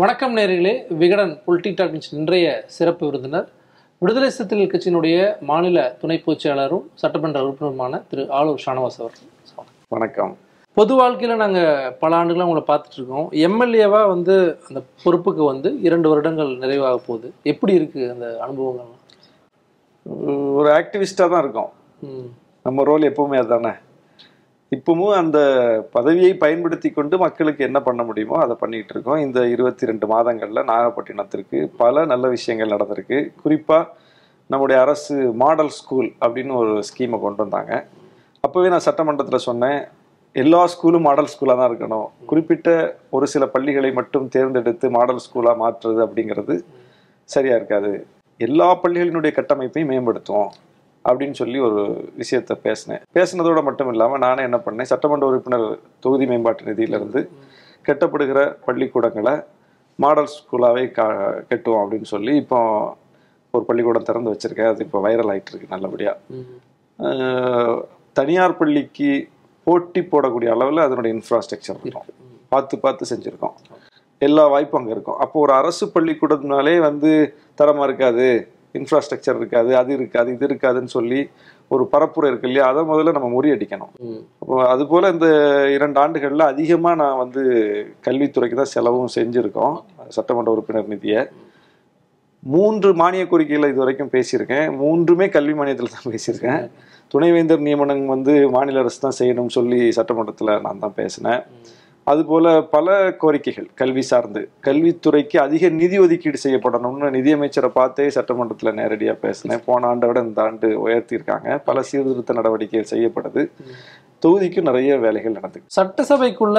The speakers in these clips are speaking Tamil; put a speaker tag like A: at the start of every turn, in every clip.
A: வணக்கம் நேர்களே. விகடன் பொலிட்டிக் டாக் நியூஸ் இன்றைய சிறப்பு விருந்தினர் விடுதலை சிறுத்தைகள் கட்சியினுடைய மாநில துணை பொதுச் செயலாளரும் சட்டமன்ற உறுப்பினருமான திரு ஆளூர் ஷானவாஸ் அவர்கள்.
B: வணக்கம்.
A: பொது வாழ்க்கையில் நாங்கள் பல ஆண்டுகளாக உங்களை பார்த்துட்டு இருக்கோம். எம்எல்ஏவா வந்து அந்த பொறுப்புக்கு வந்து இரண்டு வருடங்கள் நிறைவாக போகுது. எப்படி இருக்கு அந்த அனுபவங்கள்?
B: ஒரு ஆக்டிவிஸ்டாக தான் இருக்கோம். நம்ம ரோல் எப்பவுமே அதுதானே இப்பவும் அந்த பதவியை பயன்படுத்தி கொண்டு மக்களுக்கு என்ன பண்ண முடியுமோ அதை பண்ணிட்டு இருக்கோம். இந்த இருபத்தி ரெண்டு மாதங்கள்ல நாகப்பட்டினத்திற்கு பல நல்ல விஷயங்கள் நடந்திருக்கு. குறிப்பா நம்முடைய அரசு மாடல் ஸ்கூல் அப்படின்னு ஒரு ஸ்கீமை கொண்டு வந்தாங்க. அப்பவே நான் சட்டமன்றத்தில் சொன்னேன் எல்லா ஸ்கூலும் மாடல் ஸ்கூலாக தான் இருக்கணும். குறிப்பிட்ட ஒரு சில பள்ளிகளை மட்டும் தேர்ந்தெடுத்து மாடல் ஸ்கூலாக மாற்றுறது அப்படிங்கிறது சரியா இருக்காது. எல்லா பள்ளிகளினுடைய கட்டமைப்பையும் மேம்படுத்துவோம். அப்படின்னு சொல்லி ஒரு விஷயத்த பேசினேன். பேசினதோட மட்டும் இல்லாமல் நானே என்ன பண்ணேன் சட்டமன்ற உறுப்பினர் தொகுதி மேம்பாட்டு நிதியிலிருந்து கட்டப்படுகிற பள்ளிக்கூடங்களை மாடல் ஸ்கூலாகவே கா கட்டுவோம் அப்படின்னு சொல்லி இப்போ ஒரு பள்ளிக்கூடம் திறந்து வச்சிருக்கேன். அது இப்போ வைரல் ஆயிட்டு இருக்கு நல்லபடியாக தனியார் பள்ளிக்கு போட்டி போடக்கூடிய அளவில் அதனுடைய இன்ஃப்ராஸ்ட்ரக்சர் இருக்கும். பார்த்து பார்த்து செஞ்சுருக்கோம். எல்லா வாய்ப்பும் அங்கே இருக்கும். அப்போ ஒரு அரசு பள்ளிக்கூடத்தினாலே வந்து தரமாக இருக்காது. இன்ஃப்ராஸ்ட்ரக்சர் இருக்காது அது இருக்காது இது இருக்காதுன்னு சொல்லி ஒரு பரப்புரை இருக்கு இல்லையா? அதை முதல்ல நம்ம முறியடிக்கணும்.
A: ம்.
B: அப்போ அதுபோல் இந்த இரண்டு ஆண்டுகளில் அதிகமாக நான் வந்து கல்வித்துறைக்கு தான் செலவும் செஞ்சுருக்கோம் சட்டமன்ற உறுப்பினர் நிதியை. மூன்று மானிய கோரிக்கைகளை இது வரைக்கும் பேசியிருக்கேன். மூன்றுமே கல்வி மானியத்தில் தான் பேசியிருக்கேன். துணைவேந்தர் நியமனம் வந்து மாநில அரசு தான் செய்யணும்னு சொல்லி சட்டமன்றத்தில் நான் தான் பேசினேன். அதுபோல பல கோரிக்கைகள் கல்வி சார்ந்து. கல்வித்துறைக்கு அதிக நிதி ஒதுக்கீடு செய்யப்படணும்னு நிதியமைச்சரை பார்த்தே சட்டமன்றத்தில் நேரடியாக பேசினேன். போன ஆண்டை விட இந்த ஆண்டு உயர்த்தியிருக்காங்க. பல சீர்திருத்த நடவடிக்கைகள் செய்யப்படுது. தொகுதிக்கும் நிறைய வேலைகள் நடந்து
A: சட்டசபைக்குள்ள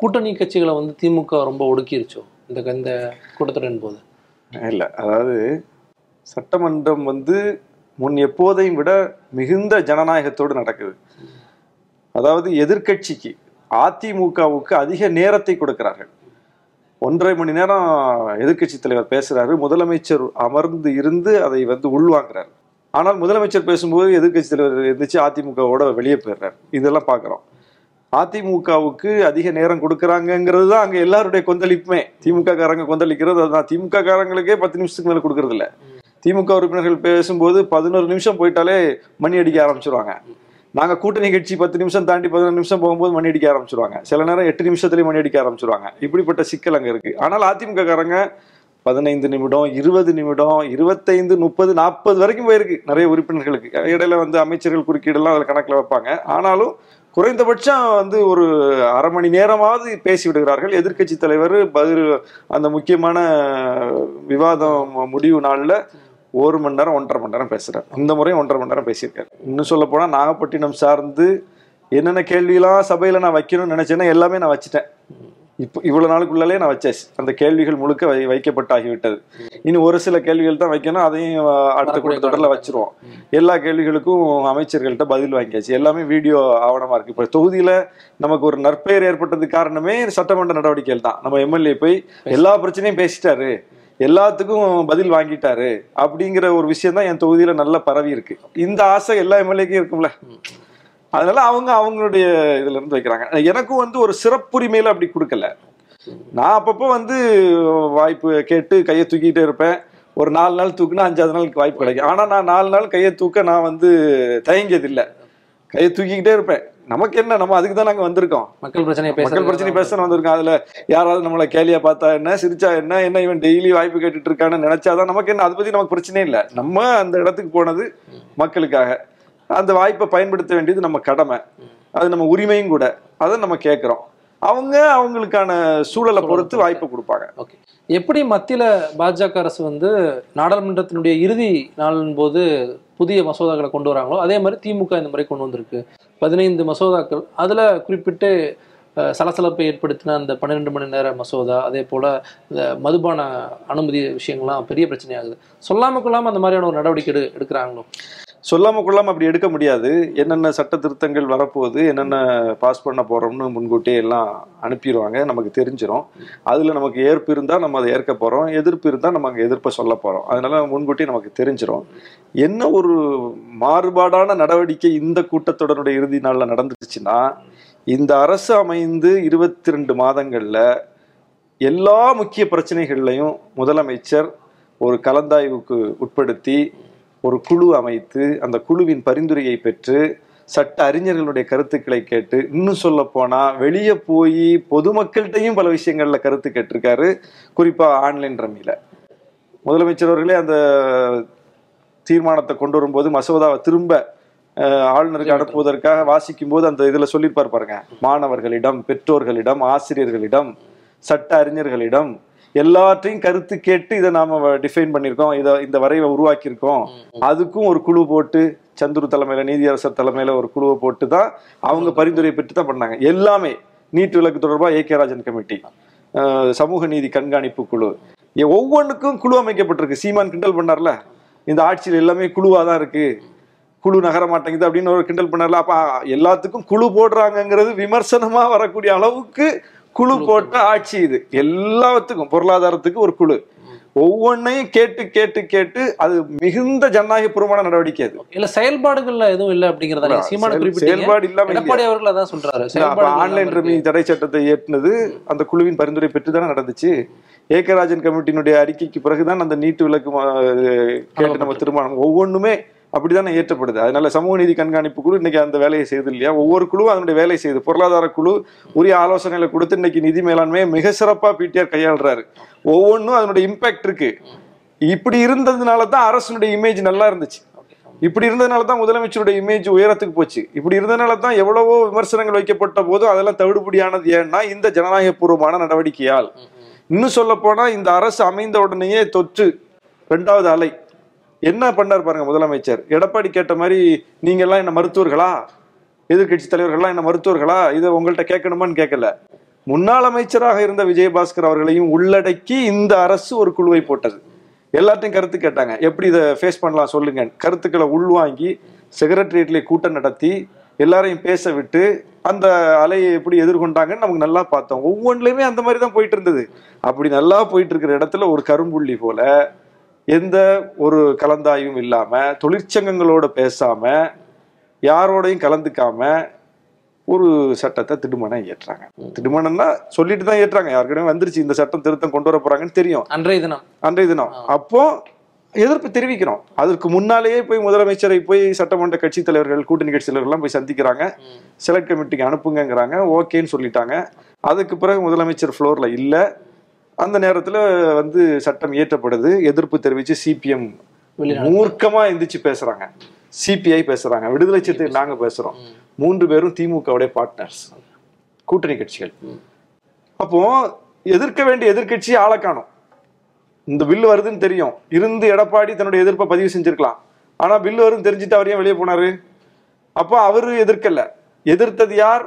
A: கூட்டணி கட்சிகளை வந்து திமுக ரொம்ப ஒடுக்கிருச்சோ? இந்த இந்த கூட்டத்தொடரின் போது?
B: இல்லை. அதாவது சட்டமன்றம் வந்து முன் எப்போதையும் விட மிகுந்த ஜனநாயகத்தோடு நடக்குது. அதாவது எதிர்க்கட்சிக்கு அதிமுகவுக்கு அதிக நேரத்தை கொடுக்கிறார்கள். ஒன்றரை மணி நேரம் எதிர்க்கட்சி தலைவர் பேசுறாரு. முதலமைச்சர் அமர்ந்து இருந்து அதை வந்து உள்வாங்கிறார். ஆனால் முதலமைச்சர் பேசும்போது எதிர்க்கட்சி தலைவர் எந்திரிச்சு அதிமுகவோட வெளியே போயிடுறார். இதெல்லாம் பார்க்குறோம். அதிமுகவுக்கு அதிக நேரம் கொடுக்குறாங்கங்கிறது தான் அங்கே எல்லாருடைய கொந்தளிப்புமே. திமுக காரங்க கொந்தளிக்கிறது அதுதான். திமுக காரங்களுக்கே பத்து நிமிஷத்துக்கு மேலே கொடுக்கறதில்ல. திமுக உறுப்பினர்கள் பேசும்போது பதினோரு நிமிஷம் போயிட்டாலே மணி அடிக்க ஆரம்பிச்சிருவாங்க. நாங்கள் கூட்டணி கட்சி பத்து நிமிஷம் தாண்டி பதினொன்று நிமிஷம் போகும்போது மணி அடிக்க ஆரம்பிச்சிருவாங்க. சில நேரம் எட்டு நிமிஷத்துலயே மணி அடிக்க ஆரம்பிச்சிருவாங்க. இப்படிப்பட்ட சிக்கல் அங்கே இருக்குது ஆனால் அதிமுககாரங்க பதினைந்து நிமிடம் இருபது நிமிடம் இருபத்தைந்து முப்பது நாற்பது வரைக்கும் போயிருக்கு நிறைய உறுப்பினர்களுக்கு. இடையில வந்து அமைச்சர்கள் குறுக்கீடெல்லாம் அதில் கணக்கில் வைப்பாங்க. ஆனாலும் குறைந்தபட்சம் வந்து ஒரு அரை மணி நேரமாவது பேசி விடுகிறார்கள். எதிர்க்கட்சி தலைவர் பதில் அந்த முக்கியமான விவாதம் முடிவு நாளில் ஒரு மணி நேரம் ஒன்றரை மணி நேரம் பேசுறாரு இந்த முறையும் ஒன்றரை மணி நேரம் பேசியிருக்காரு இன்னும் சொல்ல போனா நாகப்பட்டினம் சார்ந்து என்னென்ன கேள்வியெல்லாம் சபையில நான் வைக்கணும்னு நினைச்சேன்னா எல்லாமே நான் வச்சுட்டேன். இப்போ இவ்வளவு நாளுக்குள்ளாலே நான் வச்சாச்சு. அந்த கேள்விகள் முழுக்க வை வைக்கப்பட்டாகிவிட்டது. இனி ஒரு சில கேள்விகள் தான் வைக்கணும். அதையும் அடுத்த
A: வரக்கூடிய
B: கூட்டத்தொடரில் வச்சிருவோம். எல்லா கேள்விகளுக்கும் அமைச்சர்கள்ட்ட பதில் வாங்கியாச்சு. எல்லாமே வீடியோ ஆவணமா இருக்கு. இப்போ தொகுதியில நமக்கு ஒரு நற்பெயர் ஏற்பட்டதுக்கு காரணமே சட்டமன்ற நடவடிக்கைகள் தான். நம்ம எம்எல்ஏ போய் எல்லா பிரச்சனையும் பேசிட்டாரு. எல்லாத்துக்கும் பதில் வாங்கிட்டாரு அப்படிங்கிற ஒரு விஷயம் தான் என் தொகுதியில நல்லா பரவி இருக்கு. இந்த ஆசை எல்லா எம்எல்ஏக்கும் இருக்கும்ல. அதனால அவங்க அவங்களுடைய இதுல இருந்து வைக்கிறாங்க. எனக்கும் வந்து ஒரு சிறப்புரிமையில அப்படி கொடுக்கல. நான் அப்பப்போ வந்து வாய்ப்பு கேட்டு கையை தூக்கிட்டே இருப்பேன். ஒரு நாலு நாள் தூக்குனா அஞ்சாவது நாளுக்கு வாய்ப்பு கிடைக்கும். ஆனா நான் நாலு நாள் கையை தூக்க நான் வந்து தயங்கியதில்லை. கையை தூக்கிக்கிட்டே இருப்பேன். நமக்கு என்ன நம்ம அதுக்கு தான் நாங்க வந்திருக்கோம்.
A: மக்கள் பிரச்சனையை பேச
B: மக்கள் பிரச்சனை பேச வந்திருக்கோம். அதுல யாராவது நம்மளை கேலியா பார்த்தா என்ன சிரிச்சா என்ன என்ன இவன் டெய்லி வாய்ப்பு கேட்டுட்டு இருக்கான்னு நினைச்சாதான் நமக்கு என்ன அதை பத்தி நமக்கு பிரச்சனையே இல்லை. நம்ம அந்த இடத்துக்கு போனது மக்களுக்காக. அந்த வாய்ப்பை பயன்படுத்த வேண்டியது நம்ம கடமை. அது நம்ம உரிமையும் கூட. அதை நம்ம கேட்கிறோம் அவங்க அவங்களுக்கான சூழலை பொறுத்து வாய்ப்பை கொடுப்பாங்க.
A: ஓகே. எப்படி மத்தியில பாஜக அரசு வந்து நாடாளுமன்றத்தினுடைய இறுதி நாளின் போது புதிய மசோதாக்களை கொண்டு வராங்களோ அதே மாதிரி திமுக இந்த முறை கொண்டு வந்திருக்கு. பதினைந்து மசோதாக்கள் அதுல குறிப்பிட்டு அஹ், சலசலப்பை ஏற்படுத்தின அந்த பன்னிரெண்டு மணி நேர மசோதா அதே போல இந்த மதுபான அனுமதி விஷயங்கள்லாம் பெரிய பிரச்சனையாகுது. சொல்லாம கொள்ளாமல் அந்த மாதிரியான ஒரு நடவடிக்கை எடு எடுக்கிறாங்களோ?
B: சொல்லாமல் கொள்ளாமல் அப்படி எடுக்க முடியாது. என்னென்ன சட்ட திருத்தங்கள் வரப்போகுது என்னென்ன பாஸ் பண்ண போகிறோம்னு முன்கூட்டியே எல்லாம் அனுப்பிடுவாங்க நமக்கு தெரிஞ்சிரும். அதில் நமக்கு ஏற்பு இருந்தால் நம்ம அதை ஏற்க போகிறோம் எதிர்ப்பு இருந்தால் நம்ம அங்கே எதிர்ப்பை சொல்ல போகிறோம் அதனால முன்கூட்டியே நமக்கு தெரிஞ்சிடும் என்ன ஒரு மாறுபாடான நடவடிக்கை இந்த கூட்டத்தொடருடைய இறுதி நாளில் நடந்துச்சுன்னா இந்த அரசு அமைந்து இருபத்தி ரெண்டு மாதங்களில் எல்லா முக்கிய பிரச்சனைகள்லையும் முதலமைச்சர் ஒரு கலந்தாய்வுக்கு உட்படுத்தி ஒரு குழு அமைத்து அந்த குழுவின் பரிந்துரையை பெற்று சட்ட அறிஞர்களுடைய கருத்துக்களை கேட்டு இன்னும் சொல்ல போனா வெளியே போய் பொதுமக்கள்கிட்டையும் பல விஷயங்கள்ல கருத்து கேட்டிருக்காரு. குறிப்பா ஆன்லைன் ரம்மியில முதலமைச்சர் அவர்களே அந்த தீர்மானத்தை கொண்டு வரும்போது மசோதாவை திரும்ப ஆளுநருக்கு அனுப்புவதற்காக வாசிக்கும் போது அந்த இதுல சொல்லியிருப்பார் பாருங்க. மாணவர்களிடம் பெற்றோர்களிடம் ஆசிரியர்களிடம் சட்ட அறிஞர்களிடம் எல்லாத்தையும் கருத்து கேட்டு இதை நாம டிஃபைன் பண்ணியிருக்கோம். இதை இந்த வரைவை உருவாக்கியிருக்கோம். அதுக்கும் ஒரு குழு போட்டு சந்துரு தலைமையில நீதியரசர் தலைமையில ஒரு குழுவை போட்டு தான் அவங்க பரிந்துரை பெற்று தான் பண்ணாங்க. எல்லாமே நீட் விலக்கு தொடர்பா ஏ கே ராஜன் கமிட்டி சமூக நீதி கண்காணிப்பு குழு. ஒவ்வொன்றுக்கும் குழு அமைக்கப்பட்டிருக்கு. சீமான் கிண்டல் பண்ணார்ல? இந்த ஆட்சியில் எல்லாமே குழுவா தான் இருக்கு. குழு நகர மாட்டேங்குது அப்படின்னு ஒரு கிண்டல் பண்ணார்ல? அப்ப எல்லாத்துக்கும் குழு போடுறாங்கங்கிறது விமர்சனமா வரக்கூடிய அளவுக்கு குழு போட்ட ஆட்சி இது. எல்லாத்துக்கும் பொருளாதாரத்துக்கு ஒரு குழு. ஒவ்வொன்றையும் கேட்டு கேட்டு கேட்டு அது மிகுந்த ஜனநாயகபூர்வமான நடவடிக்கை அது.
A: இல்ல செயல்பாடுகள்ல எதுவும் இல்ல அப்படிங்கறத
B: செயல்பாடு இல்லாம?
A: எடப்பாடி அவர்கள் அதான் சொல்றாரு.
B: ஆன்லைன்
A: இல்லாம
B: ரமி
A: இருக்கு.
B: தடை சட்டத்தை ஏற்றினது அந்த குழுவின் பரிந்துரை பெற்று தானே நடந்துச்சு? ஏகராஜன் கமிட்டியினுடைய அறிக்கைக்கு பிறகுதான் அந்த நீட்டு விலக்கு ம- கேட்டு நம்ம தீர்மானம். ஒவ்வொன்றுமே அப்படித்தானே ஏற்றப்படுது அதனால சமூக நீதி கண்காணிப்பு குழு இன்னைக்கு அந்த வேலையை செய்து இல்லையா? ஒவ்வொரு குழுவும் அதனுடைய வேலையை செய்யுது. பொருளாதார குழு உரிய ஆலோசனைகளை கொடுத்து இன்னைக்கு நிதி மேலாண்மையை மிக சிறப்பாக பிடிஆர் கையாளுறாரு. ஒவ்வொன்றும் அதனுடைய இம்பேக்ட் இருக்கு. இப்படி இருந்ததுனால தான் அரசனுடைய இமேஜ் நல்லா இருந்துச்சு. இப்படி இருந்ததுனால தான் முதலமைச்சருடைய இமேஜ் உயரத்துக்கு போச்சு. இப்படி இருந்ததுனால தான் எவ்வளவோ விமர்சனங்கள் வைக்கப்பட்ட போதும் அதெல்லாம் தவிடுபடியானது ஏன்னா இந்த ஜனநாயகபூர்வமான நடவடிக்கையால். இன்னும் சொல்ல போனா இந்த அரசு அமைந்த உடனேயே தொற்று ரெண்டாவது அலை என்ன பண்ணார் பாருங்க முதலமைச்சர்? எடப்பாடி கேட்ட மாதிரி நீங்க எல்லாம் என்ன மருத்துவர்களா? எதிர்க்கட்சி தலைவர்கள்லாம் என்ன மருத்துவர்களா? இதை உங்கள்கிட்ட கேட்கணுமான்னு கேட்கல. முன்னாள் அமைச்சராக இருந்த விஜயபாஸ்கர் அவர்களையும் உள்ளடக்கி இந்த அரசு ஒரு குழுவை போட்டது. எல்லாத்தையும் கருத்து கேட்டாங்க. எப்படி இதை ஃபேஸ் பண்ணலாம் சொல்லுங்க கருத்துக்களை உள்வாங்கி செக்ரட்டரியேட்லேயே கூட்டம் நடத்தி எல்லாரையும் பேச விட்டு அந்த அலையை எப்படி எதிர்கொண்டாங்கன்னு நமக்கு நல்லா பார்த்தோம். ஒவ்வொன்றுலையுமே அந்த மாதிரி தான் போயிட்டு இருந்தது. அப்படி நல்லா போயிட்டு இருக்கிற இடத்துல ஒரு கரும்புள்ளி போல எந்த ஒரு கலந்தாய்வும் இல்லாம தொழிற்சங்கங்களோட பேசாம யாரோடையும் கலந்துக்காம ஒரு சட்டத்தை திடுமனம் ஏற்றாங்க திடுமனம்னா சொல்லிட்டு தான் ஏற்றாங்க யாருக்கிட்டையும் வந்துருச்சு இந்த சட்டம் திருத்தம் கொண்டு வர போறாங்கன்னு தெரியும்.
A: அன்றைய தினம்.
B: அன்றைய தினம். அப்போ எதிர்ப்பு தெரிவிக்கிறோம். அதற்கு முன்னாலேயே போய் முதலமைச்சரை போய் சட்டமன்ற கட்சி தலைவர்கள் கூட்டணி கட்சி தலைவர்கள்லாம் போய் சந்திக்கிறாங்க. செலக்ட் கமிட்டிக்கு அனுப்புங்கங்கிறாங்க. ஓகேன்னு சொல்லிட்டாங்க. அதுக்கு பிறகு முதலமைச்சர் ஃப்ளோர்ல இல்ல. அந்த நேரத்துல வந்து சட்டம் இயற்றப்படுது. எதிர்ப்பு தெரிவிச்சு சிபிஎம்
A: வெளிநாடு.
B: மூர்க்கமா எந்திரிச்சு பேசுறாங்க. சிபிஐ பேசுறாங்க. விடுதலை சிறுத்தை நாங்க பேசுறோம். மூன்று பேரும் திமுகவுடைய பார்ட்னர்ஸ் கூட்டணி கட்சிகள். அப்போ எதிர்க்க வேண்டிய எதிர்க்கட்சி ஆளை காணும். இந்த பில்லு வருதுன்னு தெரியும். இருந்து எடப்பாடி தன்னுடைய எதிர்ப்பை பதிவு செஞ்சிருக்கலாம். ஆனா பில்லு வருதுன்னு தெரிஞ்சுட்டு அவர் ஏன் வெளியே போனாரு? அப்போ அவரு எதிர்க்கல. எதிர்த்தது யார்?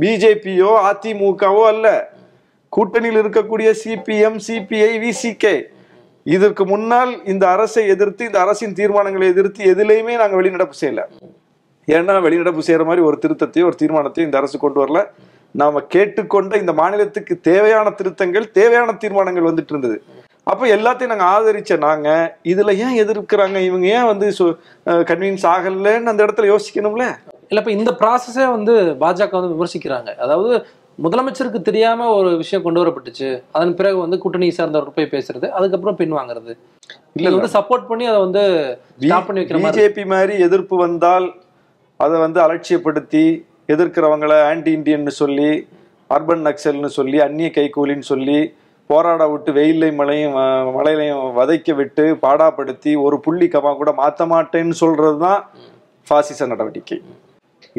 B: பிஜேபியோ அதிமுகவோ அல்ல. கூட்டணியில் இருக்கக்கூடிய சிபிஎம் சிபிஐ விசிகே இதற்கு முன்னால் இந்த அரசை எதிர்த்து இந்த அரசின் தீர்மானங்களை எதிர்த்து எதிலையுமே நாங்கள் வெளிநடப்பு செய்யல. ஏன்னா வெளிநடப்பு செய்யற மாதிரி ஒரு திருத்தத்தையும் ஒரு தீர்மானத்தையும் இந்த அரசு கொண்டு வரல. நாம கேட்டுக்கொண்ட இந்த மாநிலத்துக்கு தேவையான திருத்தங்கள் தேவையான தீர்மானங்கள் வந்துட்டு இருந்தது. அப்ப எல்லாத்தையும் நாங்க ஆதரிச்ச நாங்க இதுல ஏன் எதிர்க்கிறாங்க? இவங்க ஏன் வந்து கன்வீன்ஸ் ஆகலன்னு அந்த இடத்துல யோசிக்கணும்ல?
A: இல்ல இப்ப இந்த ப்ராசஸே வந்து பாஜக வந்து விமர்சிக்கிறாங்க. அதாவது முதலமைச்சருக்கு தெரியாம ஒரு விஷயம் கொண்டு வரப்பட்டுச்சு. அதன் பிறகு வந்து கூட்டணி சார்ந்தவர்கள் போய் பேசுறது அதுக்கப்புறம் பின் வாங்குறது. இல்ல வந்து சப்போர்ட் பண்ணி அதை வந்து பண்ணி வைக்கிற
B: பிஜேபி மாதிரி எதிர்ப்பு வந்தால் அதை வந்து அலட்சியப்படுத்தி எதிர்க்கிறவங்கள ஆன்டி இண்டியன்னு சொல்லி அர்பன் நக்சல்னு சொல்லி அந்நிய கைகூலின்னு சொல்லி போராட விட்டு வெயிலையும் மழையும் மழையிலையும் வதைக்க விட்டு பாடாப்படுத்தி ஒரு புள்ளி கமா கூட மாத்த மாட்டேன்னு சொல்றது தான் பாசிச நடவடிக்கை.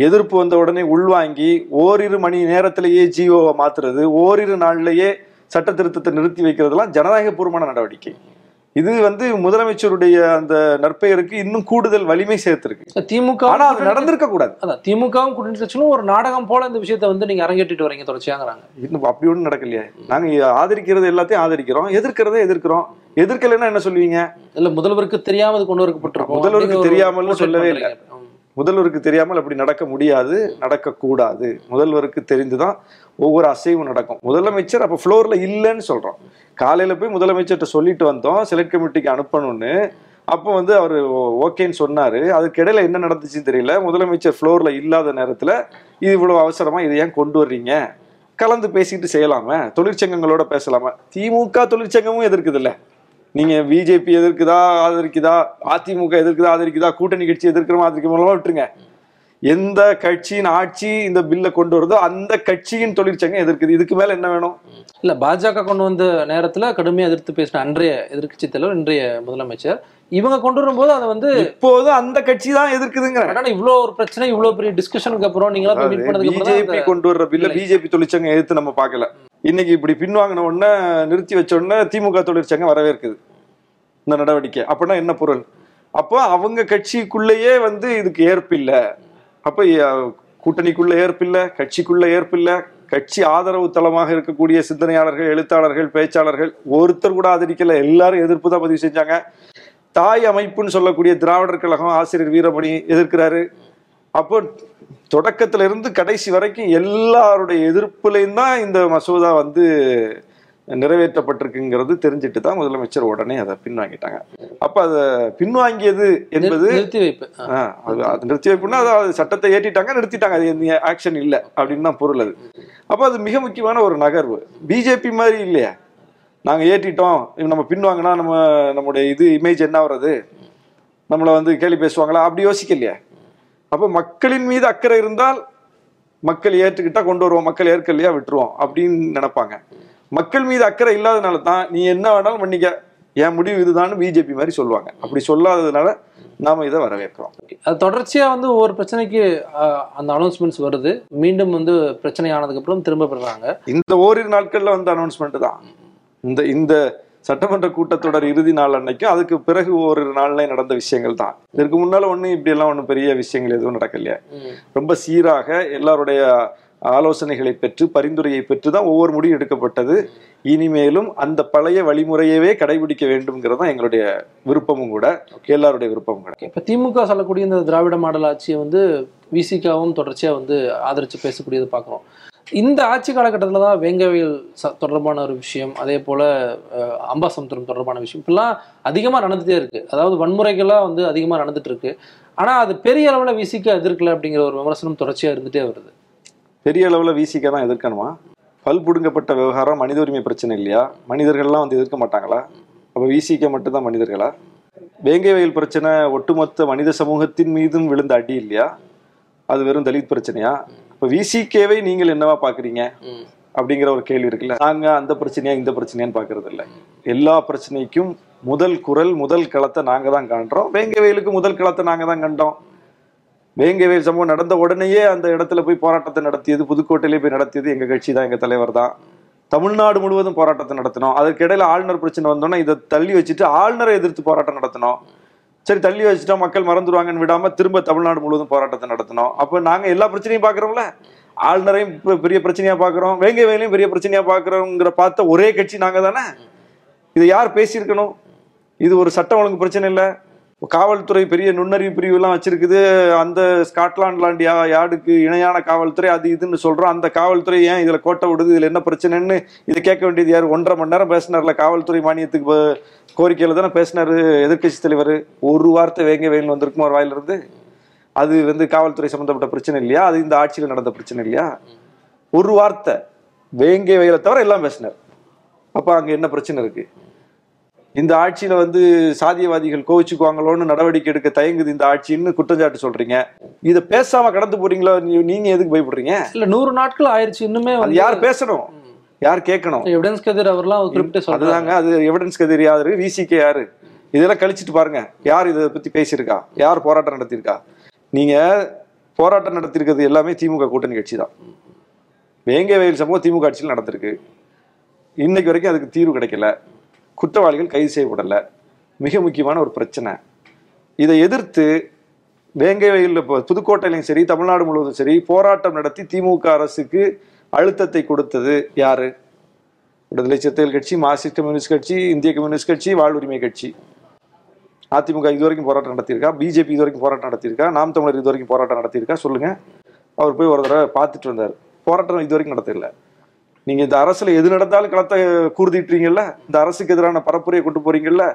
B: எதிர்ப்பு வந்த உடனே உள்வாங்கி ஓரிரு மணி நேரத்திலேயே ஜியோவை மாத்துறது ஓரிரு நாள்லயே சட்ட திருத்தத்தை நிறுத்தி வைக்கிறதுலாம் ஜனநாயகபூர்வமான நடவடிக்கை. இது வந்து முதலமைச்சருடைய அந்த நற்பெயருக்கு இன்னும் கூடுதல் வலிமை சேர்த்திருக்கு.
A: திமுக
B: ஆனா அது நடந்திருக்க கூடாது
A: அதான் திமுகவும் கூட்டணி கட்சிகளும் ஒரு நாடகம் போல இந்த விஷயத்தை வந்து நீங்க அரங்கேற்றிட்டு வரீங்க தொடர்ச்சியாங்கிறாங்க.
B: இன்னும் அப்படி ஒண்ணும் நடக்கலையே. நாங்க ஆதரிக்கிறது எல்லாத்தையும் ஆதரிக்கிறோம். எதிர்க்கிறதை எதிர்க்கிறோம். எதிர்க்கலைன்னா என்ன சொல்லுவீங்க?
A: இல்ல முதல்வருக்கு தெரியாம அது கொண்டு வரப்பட்டிருக்கும்.
B: முதல்வருக்கு
A: portrait
B: சொல்லவே
A: பண்றீங்க.
B: முதல்வருக்கு தெரியாமல் அப்படி நடக்க முடியாது நடக்கக்கூடாது. முதல்வருக்கு தெரிந்துதான் ஒவ்வொரு அசைவும் நடக்கும். முதலமைச்சர் அப்போ ஃப்ளோரில் இல்லைன்னு சொல்கிறோம் காலையில் போய் முதலமைச்சர்கிட்ட சொல்லிட்டு வந்தோம் செலக்ட் கமிட்டிக்கு அனுப்பணும்னு. அப்போ வந்து அவர் ஓகேன்னு சொன்னார். அதுக்கிடையில் என்ன நடந்துச்சுன்னு தெரியல. முதலமைச்சர் ஃப்ளோரில் இல்லாத நேரத்தில் இது இவ்வளோ அவசரமாக இதை ஏன் கொண்டு வர்றீங்க? கலந்து பேசிட்டு செய்யலாமே. தொழிற்சங்கங்களோட பேசலாமா. திமுக தொழிற்சங்கமும் எதிர்க்குது இல்லை நீங்க பிஜேபி எதிர்க்குதா ஆதரிக்குதா அதிமுக எதிர்க்குதா ஆதரிக்குதா கூட்டணி கட்சி எதிர்க்கிறோமா ஆதரிக்கிறோமா விட்டுருங்க. எந்த கட்சியின் ஆட்சி இந்த பில்லை கொண்டு வருதோ அந்த கட்சியின் தொழிற்சங்கம் எதிர்க்குது. இதுக்கு மேல என்ன வேணும்?
A: இல்ல பாஜக கொண்டு வந்த நேரத்துல கடுமையா எதிர்த்து பேசின அன்றைய எதிர்க்கட்சி தலைவர் இன்றைய முதலமைச்சர் இவங்க கொண்டு வரும்போது அதை வந்து
B: இப்போது அந்த கட்சி தான் எதிர்க்குதுங்கிற.
A: ஆனா இவ்வளவு ஒரு பிரச்சனை இவ்வளவு பெரிய டிஸ்கஷனுக்கு அப்புறம் தான்
B: பிஜேபி கொண்டு வர்ற பில்ல பிஜேபி தொழிற்சங்கம் எதிர்த்து நம்ம பார்க்கல. இன்னைக்கு இப்படி பின்வாங்கின உடனே நிறுத்தி வச்ச உடனே திமுக தொழிற்சங்கம் வரவேற்குது இந்த நடவடிக்கை. அப்படின்னா என்ன பொருள்? அப்போ அவங்க கட்சிக்குள்ளேயே வந்து இதுக்கு ஏற்பில்லை அப்போ கூட்டணிக்குள்ள ஏற்பில்லை கட்சிக்குள்ள ஏற்பில்லை கட்சி ஆதரவு தளமாக இருக்கக்கூடிய சிந்தனையாளர்கள் எழுத்தாளர்கள் பேச்சாளர்கள் ஒருத்தர் கூட ஆதரிக்கல. எல்லாரும் எதிர்ப்பு தான் பதிவு செஞ்சாங்க. தாய் அமைப்புன்னு சொல்லக்கூடிய திராவிடர் கழகம் ஆசிரியர் வீரமணி எதிர்க்கிறாரு. அப்போ தொடக்கத்துல இருந்து கடைசி வரைக்கும் எல்லாருடைய எதிர்ப்புலையும் தான் இந்த மசோதா வந்து நிறைவேற்றப்பட்டிருக்குங்கிறது தெரிஞ்சுட்டு தான் முதலமைச்சர் உடனே அதை பின்வாங்கிட்டாங்க. அப்ப அதை பின்வாங்கியது என்பது
A: நிறுத்தி வைப்பு
B: அது அது நிறுத்தி வைப்புனா அது சட்டத்தை ஏற்றிட்டாங்க நிறுத்திட்டாங்க. அது ஆக்ஷன் இல்லை அப்படின்னு தான் பொருள் அது. அப்போ அது மிக முக்கியமான ஒரு நகர்வு. பிஜேபி மாதிரி இல்லையா? நாங்க ஏற்றிட்டோம். நம்ம பின்வாங்கினா நம்ம நம்முடைய இது இமேஜ் என்ன வர்றது? நம்மளை வந்து கேலி பேசுவாங்களா? அப்படி யோசிக்கலையே? அப்போ மக்களின் மீது அக்கறை இருந்தால் மக்கள் ஏற்றுக்கிட்டா கொண்டு வருவோம் மக்கள் ஏற்கலையா விட்டுருவோம் அப்படின்னு நினைப்பாங்க. மக்கள் மீது அக்கறை இல்லாதனால தான் நீ என்ன வேணாலும் பண்ணிக்க என் முடிவு இதுதான் பிஜேபி மாதிரி சொல்லுவாங்க. அப்படி சொல்லாததுனால நாம இதை வரவேற்கிறோம்.
A: அது தொடர்ச்சியா வந்து ஒவ்வொரு பிரச்சனைக்கு அந்த அனௌன்ஸ்மெண்ட்ஸ் வருது. மீண்டும் வந்து பிரச்சனை ஆனதுக்கு அப்புறம் திரும்ப பெறாங்க
B: இந்த ஓரிரு நாட்கள்ல வந்த அனௌன்ஸ்மெண்ட் தான். இந்த இந்த சட்டமன்ற கூட்டத்தொடர் இறுதி நாள் அன்னைக்கு அதுக்கு பிறகு ஓரிரு நாள்ல நடந்த விஷயங்கள் தான். இதற்கு முன்னால ஒண்ணும் இப்படி எல்லாம் ஒண்ணும் பெரிய விஷயங்கள் எதுவும் நடக்கலையே. ரொம்ப சீராக எல்லாருடைய ஆலோசனைகளை பெற்று பரிந்துரையை பெற்று தான் ஒவ்வொரு முடிவு எடுக்கப்பட்டது. இனிமேலும் அந்த பழைய வழிமுறையவே கடைபிடிக்க வேண்டும்ங்கிறது தான் எங்களுடைய விருப்பமும் கூட எல்லாருடைய விருப்பமும் கூட.
A: இப்ப திமுக சொல்லக்கூடிய இந்த திராவிட மாடல் ஆட்சியை வந்து விசிகாவும் தொடர்ச்சியா வந்து ஆதரிச்சு பேசக்கூடியது பார்க்குறோம். இந்த ஆட்சி காலகட்டத்தில் தான் வேங்கவியல் ச- தொடர்பான ஒரு விஷயம் அதே போல் அம்பாசமுத்திரம் தொடர்பான விஷயம் இப்பெல்லாம் அதிகமாக நடந்துகிட்டே இருக்குது அதாவது வன்முறைகள்லாம் வந்து அதிகமாக நடந்துட்டு இருக்கு. ஆனால் அது பெரிய அளவில் விசிக்க எதிர்க்கல அப்படிங்கிற ஒரு விமர்சனம் தொடர்ச்சியாக இருந்துகிட்டே வருது.
B: பெரிய அளவில் விசிக்க தான் எதிர்க்கணுமா? பல் புடுங்கப்பட்ட விவகாரம் மனித உரிமை பிரச்சனை இல்லையா? மனிதர்கள்லாம் வந்து எதிர்க்க மாட்டாங்களா? அப்போ விசிக்க மட்டும்தான் மனிதர்களா? வேங்கை வயல் பிரச்சனை ஒட்டுமொத்த மனித சமூகத்தின் மீதும் விழுந்த அடி இல்லையா? அது வெறும் தலித் பிரச்சனையா? இப்ப விசிகேவை நீங்கள் என்னவா பாக்குறீங்க அப்படிங்கிற ஒரு கேள்வி இருக்குல்ல. நாங்க அந்த பிரச்சனையா இந்த பிரச்சனையான்னு பாக்குறது இல்ல எல்லா பிரச்சனைக்கும் முதல் குரல் முதல் களத்தை நாங்க தான் காண்றோம். வேங்கை வயலுக்கு முதல் களத்தை நாங்க தான் கண்டோம். வேங்கை வயல் சம்பவம் நடந்த உடனேயே அந்த இடத்துல போய் போராட்டத்தை நடத்தியது புதுக்கோட்டையிலே போய் நடத்தியது எங்க கட்சி தான் எங்க தலைவர் தான். தமிழ்நாடு முழுவதும் போராட்டத்தை நடத்தினோம். அதற்கு இடையில ஆளுநர் பிரச்சனை வந்தோன்னா இதை தள்ளி வச்சுட்டு ஆளுநரை எதிர்த்து போராட்டம் நடத்தினோம். சரி தள்ளி வச்சுட்டா மக்கள் மறந்துடுவாங்கன்னு விடாம திரும்ப தமிழ்நாடு முழுவதும் போராட்டத்தை நடத்தினோம் அப்போ நாங்க எல்லா பிரச்சனையும் பாக்குறோம்ல ஆளுநரையும் பெரிய பிரச்சனையா பாக்குறோம் வேங்கை வேலையும் பெரிய பிரச்சனையா பாக்குறோங்கிற பார்த்த ஒரே கட்சி நாங்க தானே இதை யார் பேசியிருக்கணும்? இது ஒரு சட்டம் ஒழுங்கு பிரச்சனை இல்லை. காவல்துறை பெரிய நுண்ணறிவு பிரிவுலாம் வச்சிருக்குது. அந்த ஸ்காட்லாண்ட் லாண்ட் யா யார்டுக்கு இணையான காவல்துறை அது இதுன்னு சொல்கிறோம் அந்த காவல்துறை ஏன் இதில் கோட்டை விடுது? இதில் என்ன பிரச்சனைன்னு இதை கேட்க வேண்டியது யார்? ஒன்றரை மணி நேரம் பேசினார்ல காவல்துறை மானியத்துக்கு கோரிக்கையில் தானே பேசினார் எதிர்க்கட்சி தலைவர். ஒரு வார்த்தை வேங்க வெயில் வந்திருக்கும் ஒரு வாயிலிருந்து அது வந்து காவல்துறை சம்மந்தப்பட்ட பிரச்சனை இல்லையா? அது இந்த ஆட்சியில் நடந்த பிரச்சனை இல்லையா? ஒரு வார்த்தை வேங்கை வயலை தவிர எல்லாம் பேசினார். அப்போ அங்கே என்ன பிரச்சனை இருக்குது இந்த ஆட்சியில வந்து சாதியவாதிகள் கோவிச்சுக்குவாங்களோன்னு நடவடிக்கை எடுக்க தயங்குது இந்த ஆட்சின்னு குற்றச்சாட்டு சொல்றீங்க. இத பேசாம கடந்து போறீங்களோ? நீங்க எதுக்கு பயப்படுறீங்க?
A: இல்ல நூறு நாட்கள் ஆயிருச்சு இன்னுமே
B: அது யார் பேசணும்? யார் கேட்கணும்?
A: எவிடன்ஸ் கதிர் அவர்லாம் குறிப்பிட்டு சொல்றாங்க
B: அதுதாங்க அது எவிடன்ஸ் கதிர் யாரு? விசிகே யாரு? இதெல்லாம் கழிச்சிட்டு பாருங்க. யார் இதை பத்தி பேசியிருக்கா? யார் போராட்டம் நடத்தியிருக்கா? நீங்க போராட்டம் நடத்தியிருக்கிறது எல்லாமே திமுக கூட்டணி கட்சி தான். வேங்கை வயல் சம்பவம் திமுக ஆட்சியில் நடந்திருக்கு. இன்னைக்கு வரைக்கும் அதுக்கு தீர்வு கிடைக்கல. குற்றவாளிகள் கைது செய்யப்படலை மிக முக்கியமான ஒரு பிரச்சனை. இதை எதிர்த்து வேங்கை வயலில் இப்போ புதுக்கோட்டையிலையும் சரி தமிழ்நாடு முழுவதும் சரி போராட்டம் நடத்தி திமுக அரசுக்கு அழுத்தத்தை கொடுத்தது யாரு? விடுதலை சிறுத்தைகள் கட்சி மார்க்சிஸ்ட் கம்யூனிஸ்ட் கட்சி இந்திய கம்யூனிஸ்ட் கட்சி வாழ்வுரிமை கட்சி. அதிமுக இதுவரைக்கும் போராட்டம் நடத்தியிருக்கா? பிஜேபி இதுவரைக்கும் போராட்டம் நடத்தியிருக்கா? நாம் தமிழர் இதுவரைக்கும் போராட்டம் நடத்தியிருக்கா? சொல்லுங்க. அவர் போய் ஒரு தடவை பார்த்துட்டு வந்தார். போராட்டம் இதுவரைக்கும் நடத்தல. நீங்க இந்த அரசுல எது நடந்தாலும் களத்தை கூர்திட்டுறீங்கல்ல? இந்த அரசுக்கு எதிரான பரப்புரையை கொண்டு போறீங்கல்ல?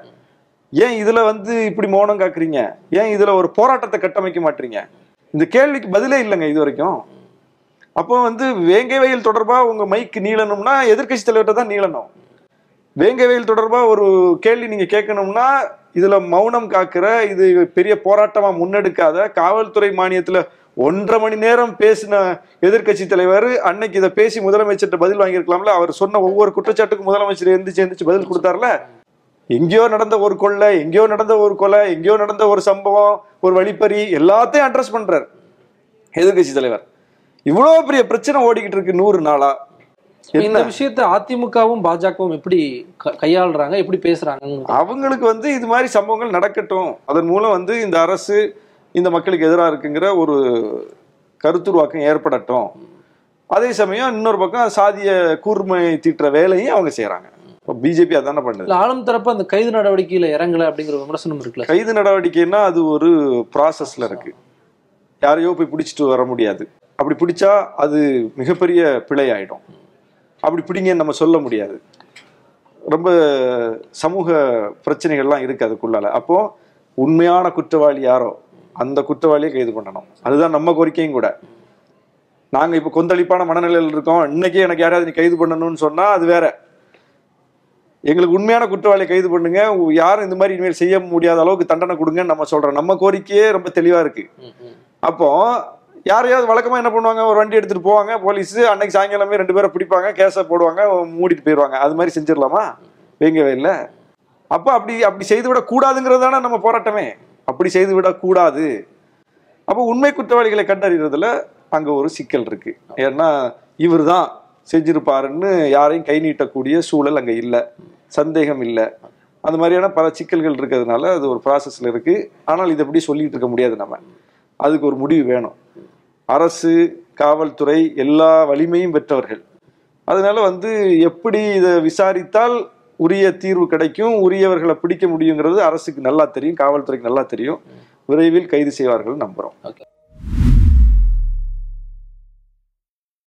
B: ஏன் இதுல வந்து இப்படி மௌனம் காக்குறீங்க? ஏன் இதுல ஒரு போராட்டத்தை கட்டமைக்க மாட்டீங்க? இந்த கேள்விக்கு பதிலே இல்லைங்க இது வரைக்கும் அப்போ வந்து வேங்கை வயல் தொடர்பா உங்க மைக்கு நீளணும்னா எதிர்க்கட்சி தலைவர்கிட்ட தான் நீளணும். வேங்கை வயல் தொடர்பா ஒரு கேள்வி நீங்க கேட்கணும்னா இதுல மௌனம் காக்கிற இது பெரிய போராட்டமா முன்னெடுக்காத காவல்துறை மானியத்துல ஒன்றரை மணி நேரம் பேசின எதிர்க்கட்சி தலைவர் அன்னைக்கு இதை பேசி முதலமைச்சர்கிட்ட பதில் வாங்கியிருக்கலாம்ல அவர் சொன்ன ஒவ்வொரு குற்றச்சாட்டுக்கும் முதலமைச்சர் எந்திரிச்சு எந்திரிச்சு பதில் கொடுத்தாருல? எங்கேயோ நடந்த ஒரு கொள்ளை எங்கேயோ நடந்த ஒரு கொலை எங்கேயோ நடந்த ஒரு சம்பவம் ஒரு வழிப்பறி எல்லாத்தையும் அட்ரஸ் பண்றாரு எதிர்க்கட்சி தலைவர். இவ்வளவு பெரிய பிரச்சனை ஓடிக்கிட்டு இருக்கு நூறு நாளா?
A: இந்த விஷயத்தை அதிமுகவும் பாஜகவும் எப்படி கையாளுறாங்க எப்படி பேசுறாங்க
B: அவங்களுக்கு வந்து இது மாதிரி சம்பவங்கள் நடக்கட்டும். அதன் மூலம் வந்து இந்த அரசு இந்த மக்களுக்கு எதிராக இருக்குங்கிற ஒரு கருத்துருவாக்கம் ஏற்படட்டும். அதே சமயம் இன்னொரு பக்கம் சாதிய கூர்மை தீட்டுற வேலையும் அவங்க செய்யறாங்க இப்போ பிஜேபி அதானே பண்ணுது.
A: ஆளும் தரப்பு அந்த கைது நடவடிக்கையில இறங்கல அப்படிங்கிற விமர்சனம் இருக்குல்ல.
B: கைது நடவடிக்கைன்னா அது ஒரு ப்ராசஸ்ல இருக்கு. யாரையோ போய் பிடிச்சிட்டு வர முடியாது. அப்படி பிடிச்சா அது மிகப்பெரிய பிழை ஆயிடும் அப்படி பிடிங்கன்னு நம்ம சொல்ல முடியாது. ரொம்ப சமூக பிரச்சனைகள்லாம் இருக்கு அதுக்குள்ளால. அப்போ உண்மையான குற்றவாளி யாரோ அந்த குற்றவாளியை கைது பண்ணணும். அதுதான் நம்ம கோரிக்கையும் கூட. நாங்க இப்ப கொந்தளிப்பான மனநிலையில் இருக்கோம். இன்னைக்கு எனக்கு யாராவது நீ கைது பண்ணணும்னு சொன்னா அது வேற. எங்களுக்கு உண்மையான குற்றவாளியை கைது பண்ணுங்க. யாரும் இந்த மாதிரி இனிமேல் செய்ய முடியாத அளவுக்கு தண்டனை கொடுங்கன்னு நம்ம சொல்றோம். நம்ம கோரிக்கையே ரொம்ப தெளிவா இருக்கு. அப்போ யாரையாவது வழக்கமா என்ன பண்ணுவாங்க? ஒரு வண்டி எடுத்துட்டு போவாங்க. போலீஸ் அன்னைக்கு சாயங்காலமே ரெண்டு பேரை பிடிப்பாங்க. கேஸை போடுவாங்க மூடிட்டு போயிடுவாங்க அது மாதிரி செஞ்சிடலாமா? வேங்கவே இல்லை. அப்ப அப்படி அப்படி செய்து விட கூடாதுங்கிறது தானே நம்ம போராட்டமே. அப்படி செய்து விடக்கூடாது அப்போ உண்மை குற்றவாளிகளை கண்டறிகிறதுல அங்கே ஒரு சிக்கல் இருக்கு. ஏன்னா இவர் தான் செஞ்சிருப்பாருன்னு யாரையும் கை நீட்டக்கூடிய சூழல் அங்கே இல்லை. சந்தேகம் இல்லை. அந்த மாதிரியான பல சிக்கல்கள் இருக்கிறதுனால அது ஒரு ப்ராசஸில் இருக்குது ஆனால் இதை எப்படி சொல்லிகிட்டு இருக்க முடியாது நம்ம. அதுக்கு ஒரு முடிவு வேணும். அரசு காவல்துறை எல்லா வலிமையும் பெற்றவர்கள். அதனால வந்து எப்படி இதை விசாரித்தால் உரிய தீர்வு கிடைக்கும் உரியவர்களை பிடிக்க முடியுங்கிறது அரசுக்கு நல்லா தெரியும் காவல்துறைக்கு நல்லா தெரியும். விரைவில் கைது செய்வார்கள் நம்புறோம்.
A: ஓகே.